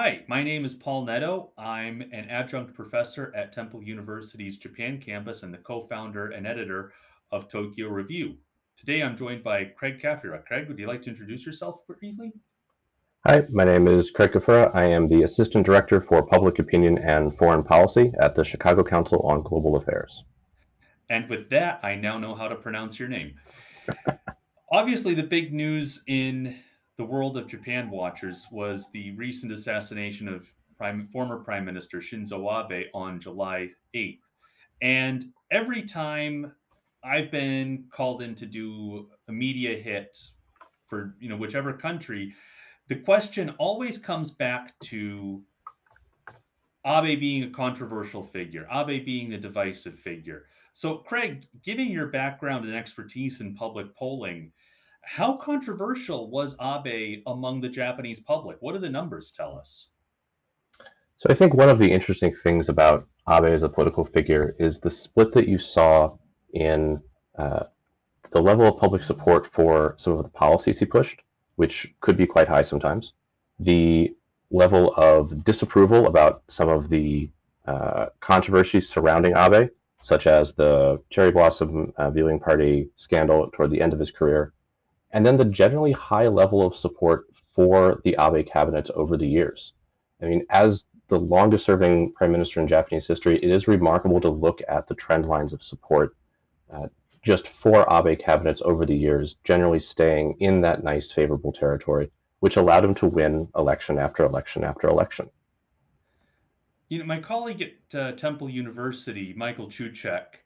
Hi, my name is Paul Nadeau. I'm an adjunct professor at Temple University's Japan campus and the co founder and editor of Tokyo Review. Today I'm joined by Craig Kafira. Craig, would you like to introduce yourself briefly? Hi, my name is Craig Kafura. I am the Assistant Director for Public Opinion and Foreign Policy at the Chicago Council on Global Affairs. And with that, I now know how to pronounce your name. Obviously, the big news in the world of Japan watchers was the recent assassination of Prime, former Prime Minister Shinzo Abe on July 8th. And every time I've been called in to do a media hit for you know whichever country, the question always comes back to Abe being a controversial figure, Abe being a divisive figure. So, Craig, given your background and expertise in public polling, how controversial was Abe among the Japanese public? What do the numbers tell us? So I think one of the interesting things about Abe as a political figure is the split that you saw in uh, the level of public support for some of the policies he pushed, which could be quite high sometimes, the level of disapproval about some of the uh, controversies surrounding Abe, such as the cherry blossom uh, viewing party scandal toward the end of his career, and then the generally high level of support for the Abe cabinet over the years. I mean, as the longest serving prime minister in Japanese history, it is remarkable to look at the trend lines of support uh, just for Abe cabinets over the years, generally staying in that nice, favorable territory, which allowed him to win election after election after election. You know, my colleague at uh, Temple University, Michael Cucek,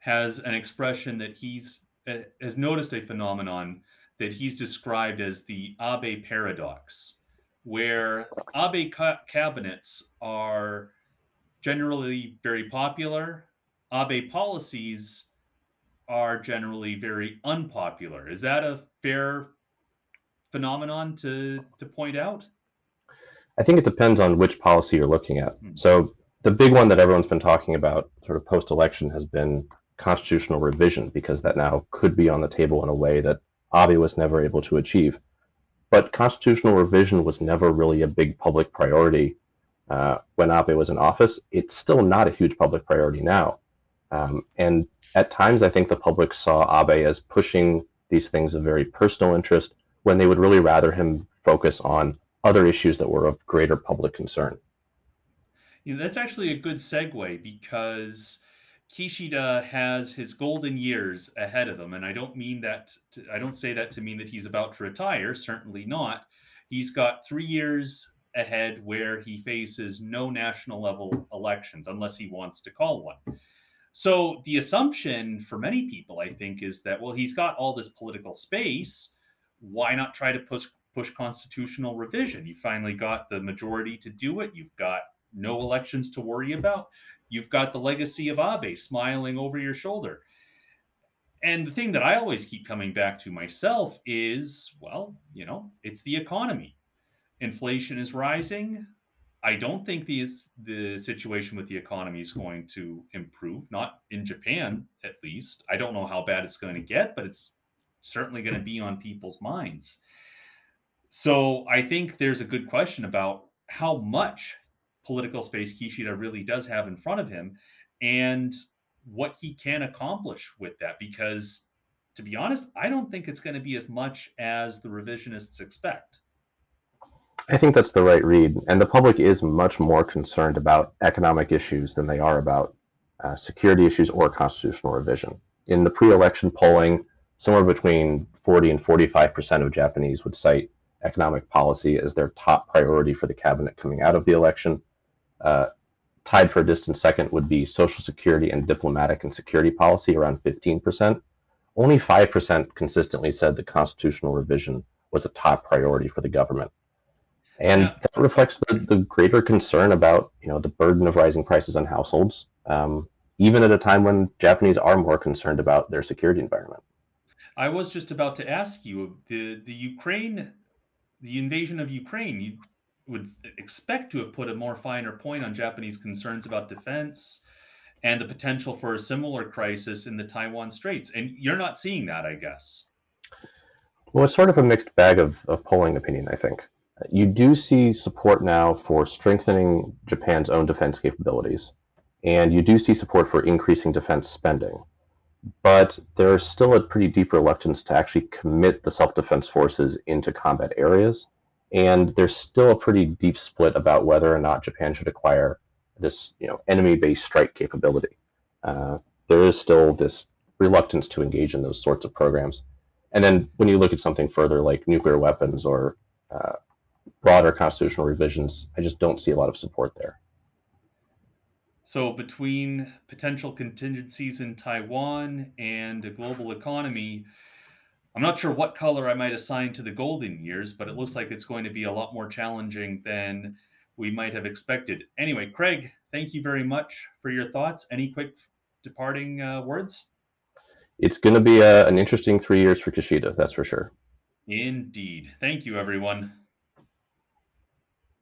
has an expression that he's uh, has noticed a phenomenon that he's described as the Abe paradox, where Abe ca- cabinets are generally very popular, Abe policies are generally very unpopular. Is that a fair phenomenon to to point out? I think it depends on which policy you're looking at. Hmm. So the big one that everyone's been talking about sort of post-election has been constitutional revision because that now could be on the table in a way that Abe was never able to achieve. But constitutional revision was never really a big public priority uh, when Abe was in office. It's still not a huge public priority now. Um, and at times, I think the public saw Abe as pushing these things of very personal interest when they would really rather him focus on other issues that were of greater public concern. You know, that's actually a good segue because Kishida has his golden years ahead of him, and I don't mean that. To, I don't say that to mean that he's about to retire. Certainly not. He's got three years ahead where he faces no national level elections unless he wants to call one. So the assumption for many people, I think, is that well, he's got all this political space. Why not try to push push constitutional revision? You finally got the majority to do it. You've got no elections to worry about You've got the legacy of Abe smiling over your shoulder. And the thing that I always keep coming back to myself is well, you know, it's the economy. Inflation is rising. I don't think the the situation with the economy is going to improve, not in Japan at least. I don't know how bad it's going to get, but it's certainly going to be on people's minds. So I think there's a good question about how much political space Kishida really does have in front of him and what he can accomplish with that. Because to be honest, I don't think it's going to be as much as the revisionists expect. I think that's the right read. And the public is much more concerned about economic issues than they are about uh, security issues or constitutional revision. In the pre election polling, somewhere between 40 and 45% of Japanese would cite economic policy as their top priority for the cabinet coming out of the election. Uh, tied for a distant second would be Social Security and diplomatic and security policy, around 15%. Only 5% consistently said that constitutional revision was a top priority for the government. And yeah. that reflects the, the greater concern about you know the burden of rising prices on households, um, even at a time when Japanese are more concerned about their security environment. I was just about to ask you the the Ukraine, the invasion of Ukraine. You would expect to have put a more finer point on Japanese concerns about defense and the potential for a similar crisis in the Taiwan Straits. And you're not seeing that, I guess. Well, it's sort of a mixed bag of, of polling opinion, I think. You do see support now for strengthening Japan's own defense capabilities, and you do see support for increasing defense spending. But there's still a pretty deep reluctance to actually commit the self defense forces into combat areas. And there's still a pretty deep split about whether or not Japan should acquire this you know, enemy based strike capability. Uh, there is still this reluctance to engage in those sorts of programs. And then when you look at something further like nuclear weapons or uh, broader constitutional revisions, I just don't see a lot of support there. So, between potential contingencies in Taiwan and a global economy, I'm not sure what color I might assign to the golden years, but it looks like it's going to be a lot more challenging than we might have expected. Anyway, Craig, thank you very much for your thoughts. Any quick departing uh, words? It's going to be a, an interesting three years for Kishida, that's for sure. Indeed. Thank you, everyone.